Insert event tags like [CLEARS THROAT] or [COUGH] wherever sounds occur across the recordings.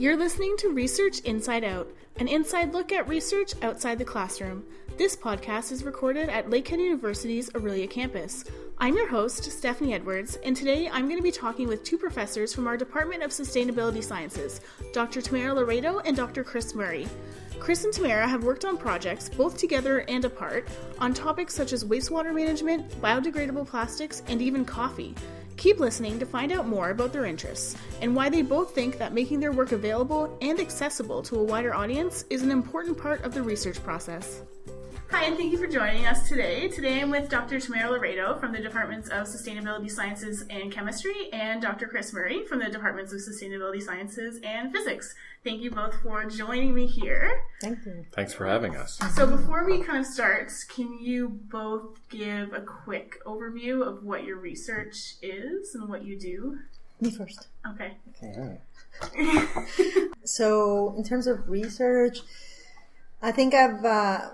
You're listening to Research Inside Out, an inside look at research outside the classroom. This podcast is recorded at Lakehead University's Orillia campus. I'm your host, Stephanie Edwards, and today I'm going to be talking with two professors from our Department of Sustainability Sciences, Dr. Thamara Laredo and Dr. Chris Murray. Chris and Thamara have worked on projects, both together and apart, on topics such as wastewater management, biodegradable plastics, and even coffee. Keep listening to find out more about their interests and why they both think that making their work available and accessible to a wider audience is an important part of the research process. Hi, and thank you for joining us today. Today I'm with Dr. Thamara Laredo from the Departments of Sustainability Sciences and Chemistry and Dr. Chris Murray from the Departments of Sustainability Sciences and Physics. Thank you both for joining me here. Thank you. Thanks for having us. So before we kind of start, can you both give a quick overview of what your research is and what you do? Me first. Okay. Okay. [LAUGHS] So, in terms of research, I think I've, uh,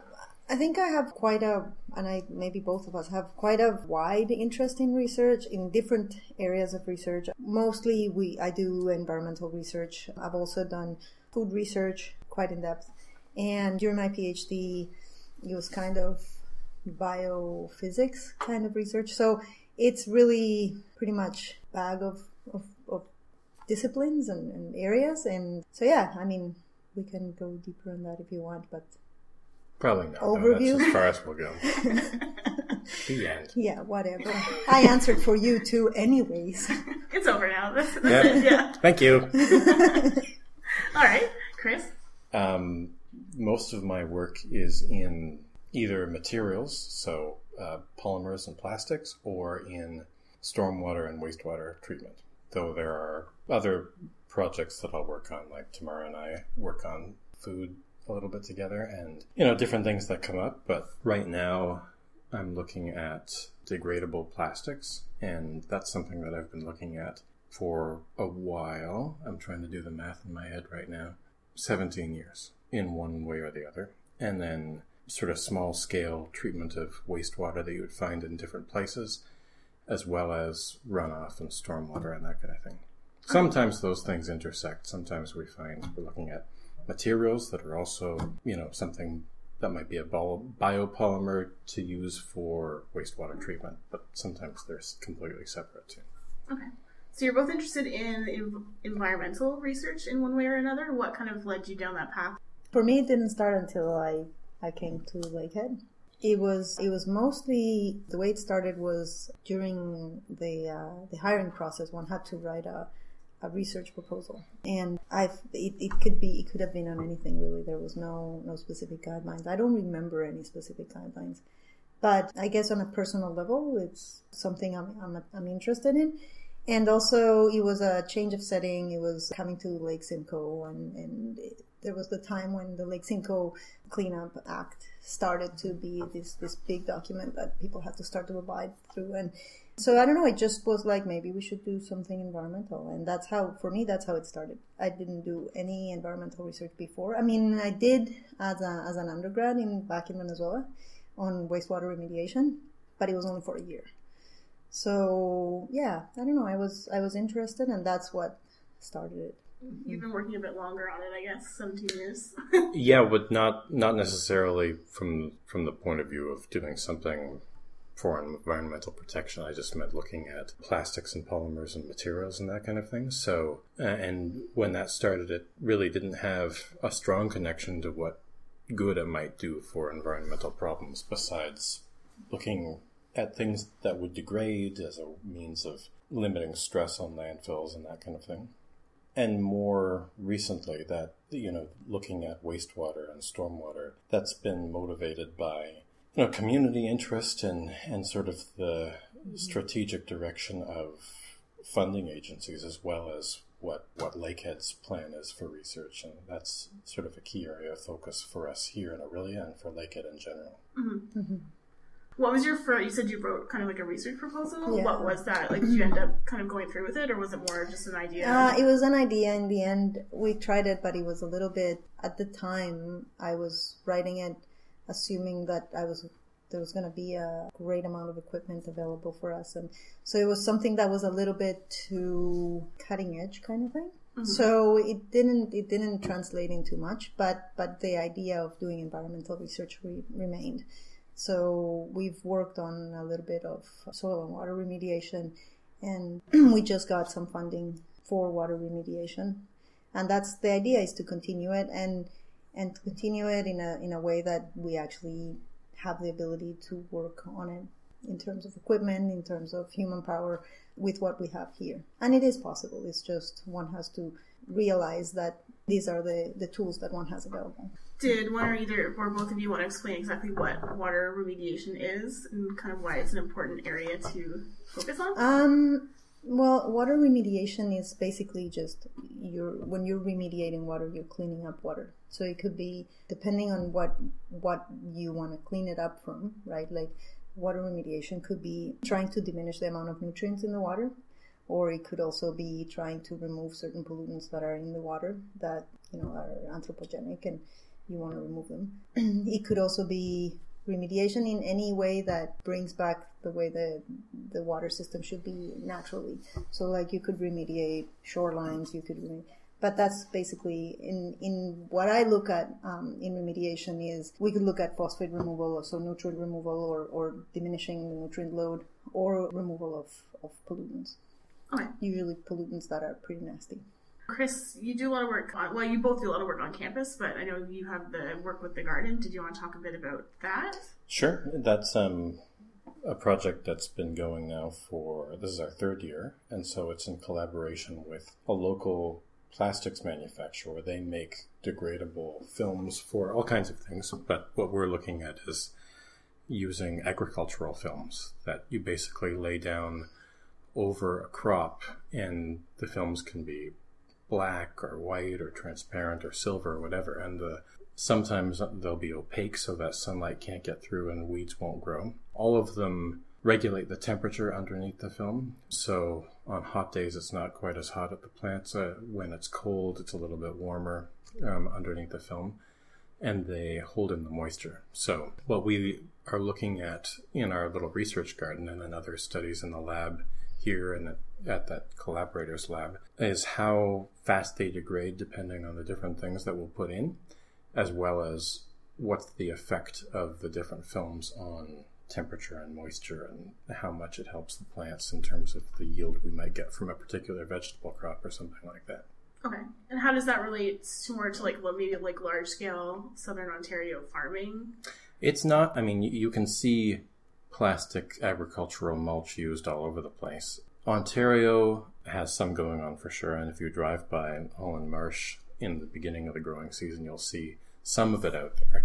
I think I have quite a, and I maybe both of us have quite a wide interest in research in different areas of research. Mostly, we I do environmental research. I've also done food research quite in depth, and during my PhD, it was kind of biophysics kind of research. So it's really pretty much bag of, of, of disciplines and, and areas. And so, yeah, I mean, we can go deeper on that if you want, but Probably not. Overview? No, that's as far as we'll go. [LAUGHS] the end. yeah, whatever. I answered for you too, anyways. [LAUGHS] It's over now. That's, that's Yeah. it. [LAUGHS] Yeah. Thank you. All right, Chris. Um, most of my work is in either materials, so uh, polymers and plastics, or in stormwater and wastewater treatment. Though there are other projects that I'll work on, like Thamara and I work on food a little bit together, and you know different things that come up. But right now, I'm looking at degradable plastics, and that's something that I've been looking at for a while. I'm trying to do the math in my head right now. 17 years in one way or the other. And then sort of small scale treatment of wastewater that you would find in different places, as well as runoff and stormwater and that kind of thing. Oh. Sometimes those things intersect. Sometimes we find we're looking at materials that are also, you know, something that might be a biopolymer to use for wastewater treatment, but sometimes they're completely separate too. Okay. So you're both interested in env- environmental research in one way or another. What kind of led you down that path? For me, it didn't start until I I came to Lakehead. It was it was mostly the way it started was during the uh, the hiring process. One had to write a a research proposal, and I it, it could be it could have been on anything really. There was no no specific guidelines. I don't remember any specific guidelines, but I guess on a personal level, it's something I'm I'm, I'm interested in. And also, it was a change of setting. It was coming to Lake Simcoe, and, and it, there was the time when the Lake Simcoe Cleanup Act started to be this this big document that people had to start to abide through. And so I don't know. It just was like maybe we should do something environmental, and that's how for me that's how it started. I didn't do any environmental research before. I mean, I did as a, as an undergrad in back in Venezuela on wastewater remediation, but it was only for a year. So yeah, I don't know. I was I was interested, and that's what started it. You've been working a bit longer on it, I guess, 17 years. [LAUGHS] Yeah, but not not necessarily from from the point of view of doing something for environmental protection. I just meant looking at plastics and polymers and materials and that kind of thing. So, and when that started, it really didn't have a strong connection to what good it might do for environmental problems, besides looking at things that would degrade as a means of limiting stress on landfills and that kind of thing and more recently that you know looking at wastewater and stormwater that's been motivated by you know community interest and and sort of the strategic direction of funding agencies as well as what what Lakehead's plan is for research and that's sort of a key area of focus for us here in Orillia and for Lakehead in general. What was your first? You said you wrote kind of like a research proposal. Yeah. What was that? Like, did you end up kind of going through with it, or was it more just an idea? Uh, it was an idea. In the end, we tried it, but it was a little bit. At the time, I was writing it, assuming that I was there was going to be a great amount of equipment available for us, and so it was something that was a little bit too cutting edge kind of thing. Mm-hmm. So it didn't it didn't translate into much, but but the idea of doing environmental research re- remained. So we've worked on a little bit of soil and water remediation, and [CLEARS THROAT] we just got some funding for water remediation, and that's the idea is to continue it and and to continue it in a in a way that we actually have the ability to work on it in terms of equipment, in terms of human power, with what we have here. And it is possible. It's just one has to realize that these are the, the tools that one has available. Did one or either or both of you want to explain exactly what water remediation is and kind of why it's an important area to focus on? Um, well, water remediation is basically just you're when you're remediating water, you're cleaning up water. So it could be depending on what what you want to clean it up from, right? Like water remediation could be trying to diminish the amount of nutrients in the water, or it could also be trying to remove certain pollutants that are in the water that you know are anthropogenic and you want to remove them. [CLEARS THROAT] it could also be remediation in any way that brings back the way the the water system should be naturally. So like you could remediate shorelines, you could remediate but that's basically in in what I look at um, in remediation is we could look at phosphate removal, or so nutrient removal, or, or diminishing the nutrient load, or removal of, of pollutants. Okay. Usually pollutants that are pretty nasty. Chris, you do a lot of work on, well, you both do a lot of work on campus, but I know you have the work with the garden. Did you want to talk a bit about that? Sure. That's um, a project that's been going now for, this is our third year, and so it's in collaboration with a local plastics manufacturer. They make degradable films for all kinds of things, but what we're looking at is using agricultural films that you basically lay down over a crop, and the films can be black or white or transparent or silver or whatever, and the sometimes they'll be opaque so that sunlight can't get through and weeds won't grow. All of them regulate the temperature underneath the film. So on hot days, it's not quite as hot at the plants. Uh, when it's cold, it's a little bit warmer um, underneath the film. And they hold in the moisture. So what we are looking at in our little research garden and in other studies in the lab here and at that collaborators lab is how fast they degrade depending on the different things that we'll put in, as well as what's the effect of the different films on temperature and moisture and how much it helps the plants in terms of the yield we might get from a particular vegetable crop or something like that. Okay. And how does that relate to more to like maybe like large scale southern Ontario farming? It's not, I mean, you can see plastic agricultural mulch used all over the place. Ontario has some going on for sure, and if you drive by Holland Marsh in the beginning of the growing season, you'll see some of it out there.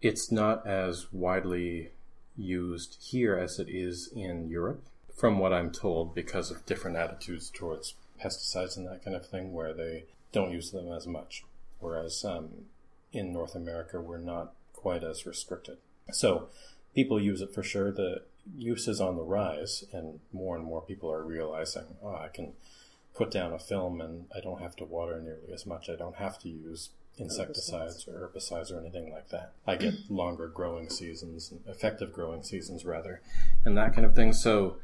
It's not as widely used here as it is in Europe, from what I'm told, because of different attitudes towards pesticides and that kind of thing, where they don't use them as much. Whereas um, in North America, we're not quite as restricted. So people use it for sure. The use is on the rise, and more and more people are realizing, oh, I can put down a film and I don't have to water nearly as much. I don't have to use insecticides or herbicides or anything like that. I get [CLEARS THROAT] longer growing seasons, effective growing seasons rather, and that kind of thing. So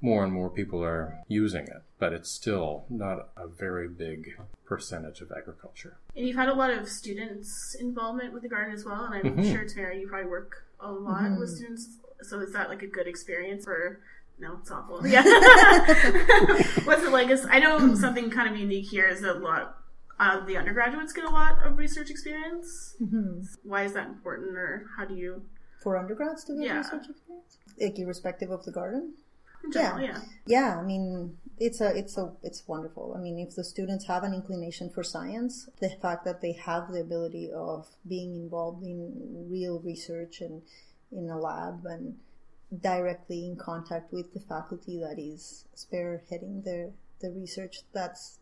more and more people are using it, but it's still not a very big percentage of agriculture. And you've had a lot of students' involvement with the garden as well, and I'm mm-hmm. sure Thamara, you probably work a lot mm-hmm. with students. So is that like a good experience for? No, it's awful. Yeah. [LAUGHS] [LAUGHS] What's it like? I know something kind of unique here is that a lot uh, the undergraduates get a lot of research experience. Mm-hmm. Why is that important, or how do you? For undergrads to get yeah. research experience, like irrespective of the garden. General, yeah. yeah, yeah. I mean, it's a, it's a, it's wonderful. I mean, if the students have an inclination for science, the fact that they have the ability of being involved in real research and in a lab and directly in contact with the faculty that is spearheading the the research, that's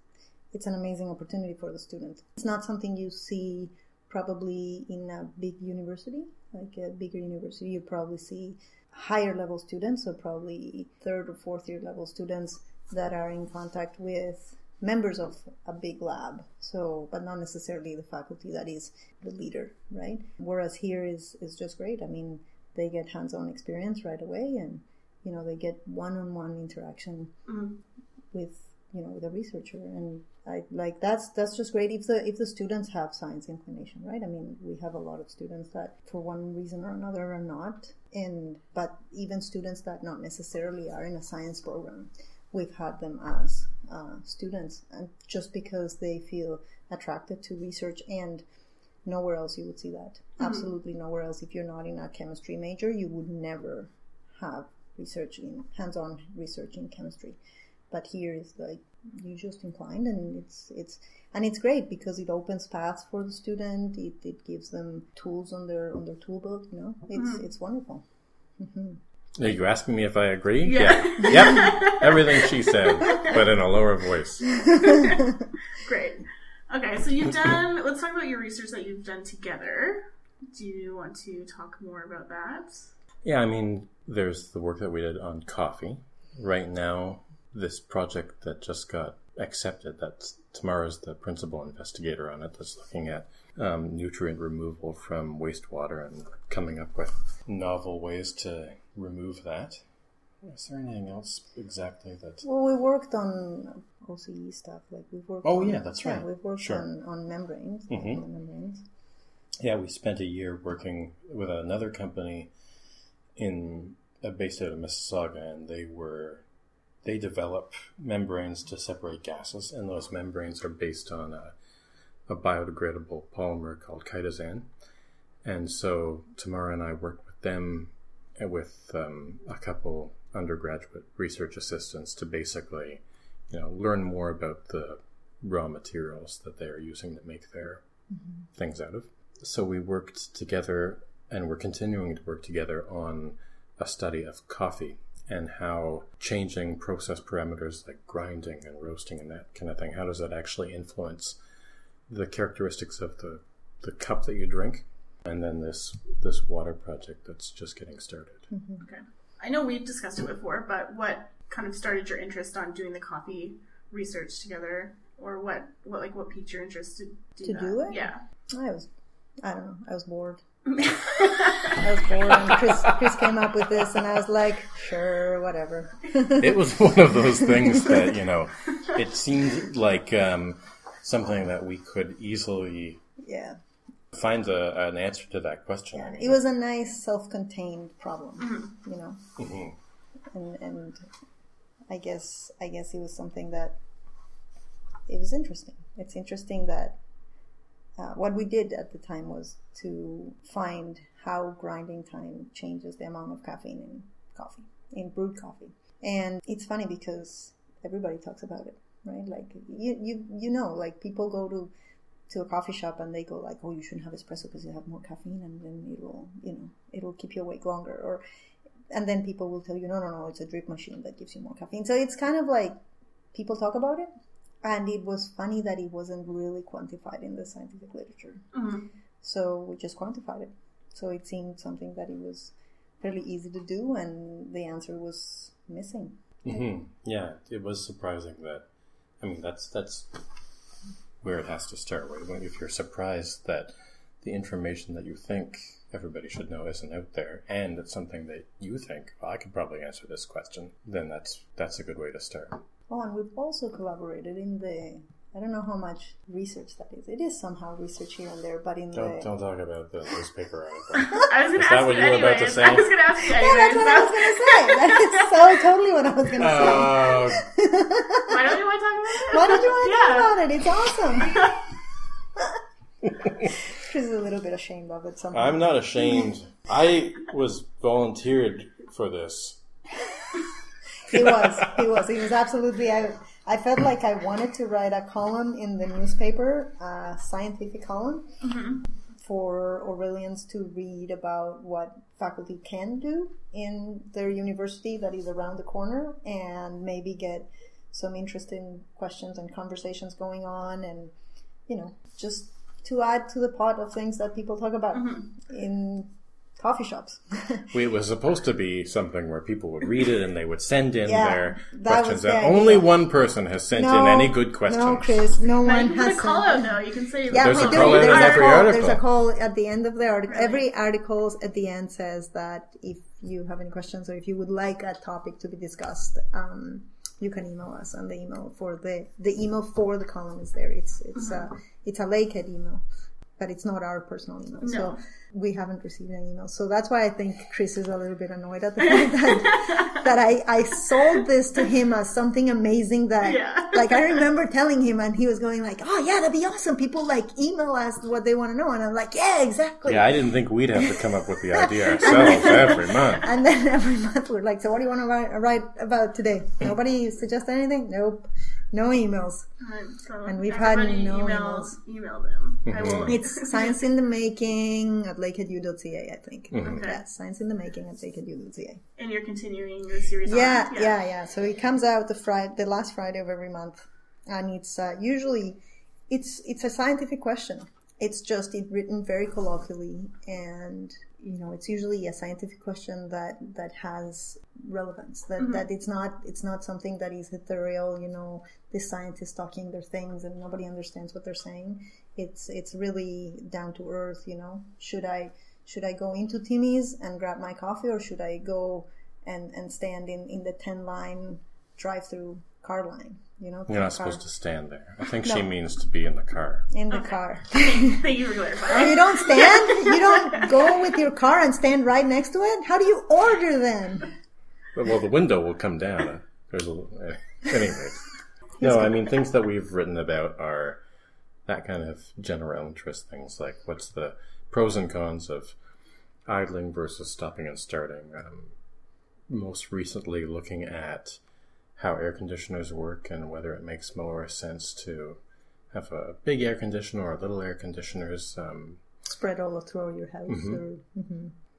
it's an amazing opportunity for the student. It's not something you see probably in a big university, like a bigger university. You probably see higher level students, so probably third or fourth year level students that are in contact with members of a big lab. So, but not necessarily the faculty that is the leader, right? Whereas here is is just great. I mean, they get hands-on experience right away, and you know they get one-on-one interaction mm-hmm. with you know with a researcher and I like that's that's just great if the if the students have science inclination right I mean we have a lot of students that for one reason or another are not and but even students that not necessarily are in a science program we've had them as uh, students and just because they feel attracted to research and nowhere else you would see that. Mm-hmm. Absolutely nowhere else. If you're not in a chemistry major you would never have research in hands-on research in chemistry. But here is like you're just inclined and it's it's and it's great because it opens paths for the student. It, it gives them tools on their on their tool belt you know? It's mm-hmm. it's wonderful mm-hmm. Are you asking me if I agree? Yeah. Yeah. Yep. Everything she said, but in a lower voice. [LAUGHS] Great. Okay, so you've done. Let's talk about your research that you've done together. Do you want to talk more about that? Yeah, I mean, there's the work that we did on coffee. Right now, this project that just got accepted, that Thamara's the principal investigator on it, that's looking at um, nutrient removal from wastewater and coming up with novel ways to remove that. Is there anything else exactly that? well we worked on OCE stuff like we've worked Oh, on, yeah, that's right. we've worked Sure. on, on membranes Mhm. on membranes Yeah, we spent a year working with another company in uh, based out of Mississauga, and they were they develop membranes to separate gases, and those membranes are based on a, a biodegradable polymer called chitosan. And so Thamara and I worked with them with um, a couple undergraduate research assistants to basically, you know, learn more about the raw materials that they are using to make their things out of. So we worked together and we're continuing to work together on a study of coffee and how changing process parameters like grinding and roasting and that kind of thing, how does that actually influence the characteristics of the, the cup that you drink? And then this this water project that's just getting started. Okay. I know we've discussed it before, but what kind of started your interest on doing the coffee research together, or what, what like what piqued your interest to do To that? do it? Yeah. I was, I don't know, I was bored. [LAUGHS] I was bored, and Chris, Chris came up with this, and I was like, sure, whatever. it was one of those things that you know it seemed like um, something that we could easily yeah, find a, an answer to that question. yeah. It was a nice, self-contained problem, you know, mhm. and and I guess I guess it was something that it was interesting. It's interesting that uh, what we did at the time was to find how grinding time changes the amount of caffeine in coffee, in brewed coffee. And it's funny because everybody talks about it, right? Like you, you, you know, like people go to to a coffee shop and they go like, "Oh, you shouldn't have espresso because you have more caffeine, and then it'll, you know, it'll keep you awake longer." Or, and then people will tell you, "No, no, no, it's a drip machine that gives you more caffeine." So it's kind of like people talk about it, and it was funny that it wasn't really quantified in the scientific literature. Mhm. So we just quantified it. So it seemed something that it was fairly easy to do, and the answer was missing. hmm Yeah, it was surprising that. I mean, that's that's where it has to start. Right? If you're surprised that the information that you think everybody should know isn't out there, and it's something that you think, well, I could probably answer this question, then that's that's a good way to start. Oh, and we've also collaborated in the. I don't know how much research that is. It is somehow research here and there, but in Don't the. don't talk about the newsper article. [LAUGHS] I was going Is to that what you you were about to say? I was going to ask you Yeah, that's what I was gonna say. [LAUGHS] That is so totally what I was gonna say. Oh, [LAUGHS] Why don't you want to talk about it? Why don't you want to Yeah. talk about it? It's awesome. Chris is a little bit ashamed of it. Somehow. I'm not ashamed. I was volunteered for this. He was. He was. He was absolutely. I. I felt like I wanted to write a column in the newspaper, a scientific column, mm-hmm. for Orillians to read about what faculty can do in their university that is around the corner, and maybe get some interesting questions and conversations going on, and you know, just to add to the pot of things that people talk about mm-hmm. in coffee shops. [LAUGHS] We, it was supposed to be something where people would read it and they would send in Yeah, their that was questions. the And idea. only one person has sent in any good questions. No, Chris, no No, one you can put has a call sent- out though. You can say Yeah, There's a do. call There's in a every call. article. There's a call at the end of the article. Really? Every article at the end says that if you have any questions or if you would like a topic to be discussed, um, you can email us, and the email for the the email for the column is there. It's it's Mm-hmm. a it's a Lakehead email, but it's not our personal email. No. So we haven't received any email. So that's why I think Chris is a little bit annoyed at the fact that, [LAUGHS] that I, I sold this to him as something amazing that Yeah. like I remember telling him and he was going like, Oh yeah, that'd be awesome. People like email us what they want to know and I'm like, Yeah, exactly. Yeah, I didn't think we'd have to come up with the [LAUGHS] idea ourselves every month. And then every month we're like, So what do you want to write, write about today? Nobody suggest anything? Nope. No emails. And, so And we've had no email, email them. I mm-hmm. will. It's [LAUGHS] science in the making at lakeheadu.ca, I think. Mm-hmm. Okay. Yes, science in the making at lakeheadu.ca. and you're continuing the series. on. Yeah, yeah, yeah. So it comes out the Friday, the last Friday of every month, and it's uh, usually it's it's a scientific question. It's just it written very colloquially, and you know, it's usually a scientific question that that has relevance. That mm-hmm. that it's not it's not something that is ethereal. You know, this scientist talking their things and nobody understands what they're saying. It's it's really down to earth. You know, should I should I go into Timmy's and grab my coffee, or should I go and and stand in in the ten line drive through car line? You know, You're not car- supposed to stand there. I think she means to be in the car. in the car. [LAUGHS] Thank you for Oh, clarifying. you don't stand? You don't go with your car and stand right next to it? How do you order then? Well, the window will come down. There's a uh, anyway. No, I mean things that we've written about are that kind of general interest things, like what's the pros and cons of idling versus stopping and starting. Um, most recently, looking at how air conditioners work and whether it makes more sense to have a big air conditioner or little air conditioners. Um, Spread all through your house. Or,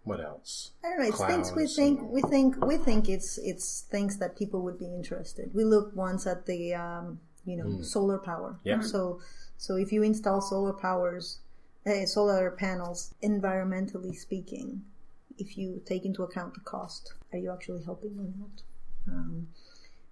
what else? I don't know. It's things we think and- we think we think it's it's things that people would be interested. We looked once at the um, you know solar power. Yeah. So so if you install solar powers, uh, solar panels, environmentally speaking, if you take into account the cost, are you actually helping or not? Um,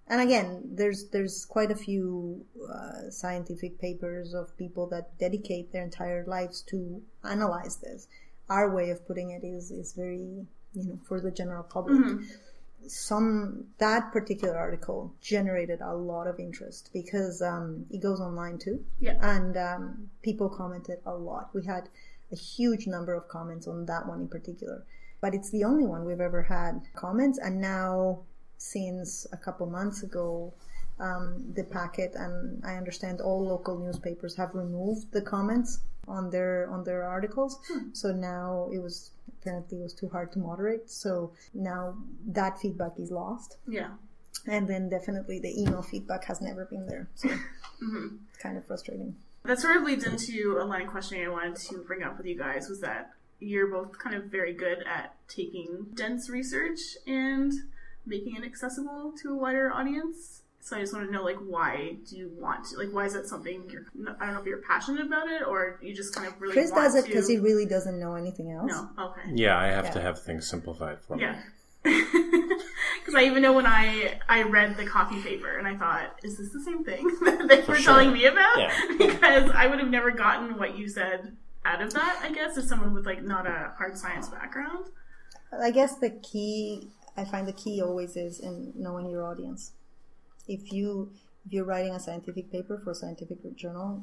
and again, there's there's quite a few uh, scientific papers of people that dedicate their entire lives to analyze this. Our way of putting it is is very you know for the general public. Some that particular article generated a lot of interest because um, it goes online too, Yeah. and um, people commented a lot. We had a huge number of comments on that one in particular, but it's the only one we've ever had comments. And now, since a couple months ago, um, the packet and I understand all local newspapers have removed the comments on their on their articles. So now it was apparently it was too hard to moderate. So now that feedback is lost, Yeah. and then definitely the email feedback has never been there. So it's [LAUGHS] kind of frustrating. That sort of leads into a line of questioning I wanted to bring up with you guys was that you're both kind of very good at taking dense research and making it accessible to a wider audience. So I just want to know, like, why do you want to? Like, why is that something you're? I don't know if you're passionate about it or you just kind of really. Chris want does it because he really doesn't know anything else. No. Okay. Yeah, I have to Yeah. have things simplified for me. Yeah. [LAUGHS] Because I even know when I I read the coffee paper and I thought, is this the same thing [LAUGHS] that they were sure. telling me about? Yeah. [LAUGHS] because I would have never gotten what you said out of that. I guess as someone with like not a hard science background. I guess the key, I find the key always is in knowing your audience. If you if you're writing a scientific paper for a scientific journal,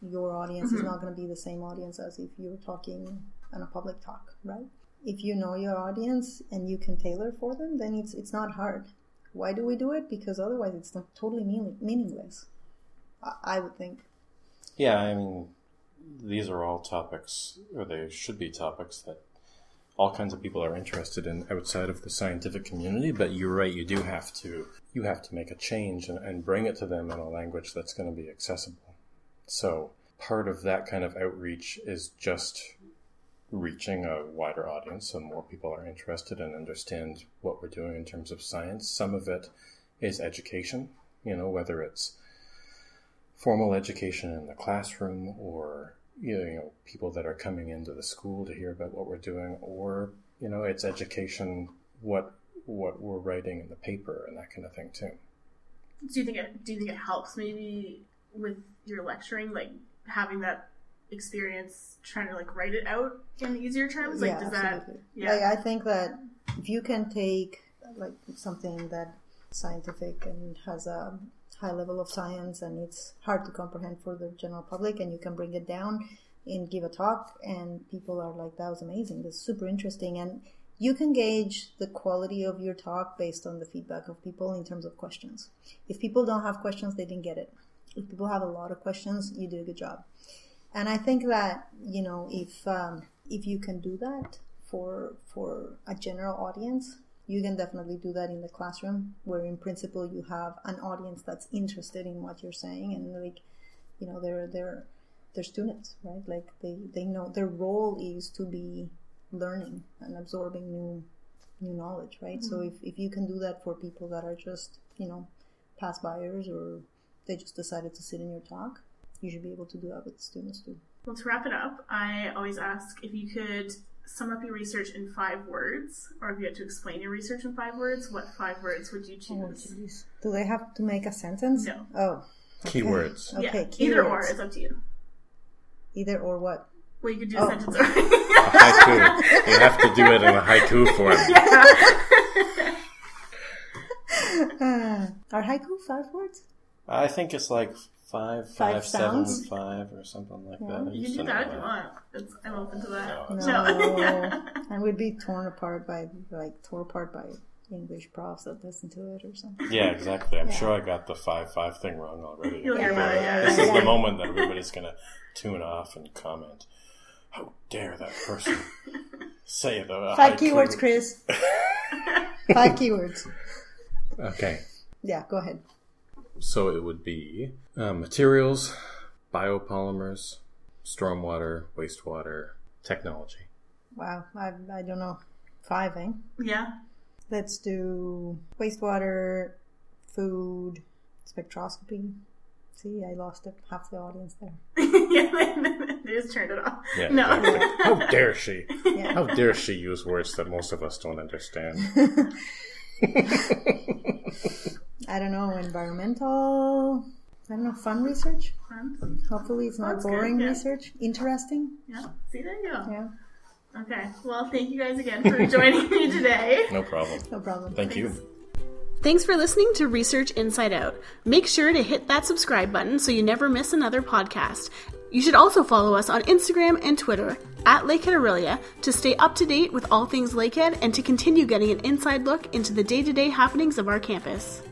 your audience is mm-hmm. not going to be the same audience as if you're talking on a public talk, right? If you know your audience and you can tailor for them, then it's it's not hard. Why do we do it? Because otherwise, it's not totally meaning, meaningless. I, I would think. Yeah, I mean, these are all topics, or they should be topics that all kinds of people are interested in outside of the scientific community. But you're right; you do have to you have to make a change and, and bring it to them in a language that's going to be accessible. So part of that kind of outreach is just reaching a wider audience so more people are interested and understand what we're doing in terms of science. Some of it is education, you know, whether it's formal education in the classroom or you know people that are coming into the school to hear about what we're doing or you know it's education what what we're writing in the paper and that kind of thing too Do you think it? Do you think it helps maybe with your lecturing, like having that experience, trying to like write it out in easier terms? Like, does that? Yeah. Like, I think that if you can take like something that scientific and has a high level of science and it's hard to comprehend for the general public and you can bring it down and give a talk and people are like that was amazing. That's super interesting. And you can gauge the quality of your talk based on the feedback of people in terms of questions. If people don't have questions they didn't get it. If people have a lot of questions you did a good job. And i think that you know if um, if you can do that for for a general audience you can definitely do that in the classroom where in principle you have an audience that's interested in what you're saying and like you know they're they're they're students right? Like they they know their role is to be learning and absorbing new new knowledge right? Mm-hmm. so if, if you can do that for people that are just you know pass buyers or they just decided to sit in your talk you should be able to do that with students too. Well to wrap it up i always ask if you could sum up your research in five words, or if you had to explain your research in five words, what five words would you oh, choose? Oh, Do they have to make a sentence? No. Oh. Okay. Keywords. Okay, yeah, keywords. Either or, it's up to you. Either or what? Well, you could do oh. a sentence or a haiku. You have to do it in a haiku form. [LAUGHS] Yeah. [LAUGHS] uh, are haiku five words? I think it's like five, five, five seven, five, or something like yeah. that. You can do that if you want. It's, I'm open to that. No, no. [LAUGHS] I would be torn apart by like torn apart by English profs that listen to it or something. Yeah, exactly. I'm yeah. sure I got the five five thing wrong already. You'll hear about it. Yeah. This is the moment that everybody's gonna tune off and comment. How dare that person say the five keywords, Chris? [LAUGHS] five keywords. Okay. Yeah, go ahead. So it would be uh, materials, biopolymers, stormwater, wastewater, technology. Wow, I, I don't know. Five, eh? Yeah. Let's do wastewater, food, spectroscopy. See, I lost it. Half the audience there. [LAUGHS] yeah, they just turned it off. Yeah, no. Exactly. How dare she? [LAUGHS] Yeah. How dare she use words that most of us don't understand? [LAUGHS] I don't know, environmental, I don't know, fun research. Fun. Hopefully it's not That's boring good, yeah. research. Interesting. Yeah. See, there you go. Yeah. Okay. Well, thank you guys again for joining me today. [LAUGHS] No problem. No problem. Thank Thanks. you. Thanks for listening to Research Inside Out. Make sure to hit that subscribe button so you never miss another podcast. You should also follow us on Instagram and Twitter at Lakehead Orillia to stay up to date with all things Lakehead and to continue getting an inside look into the day to day happenings of our campus.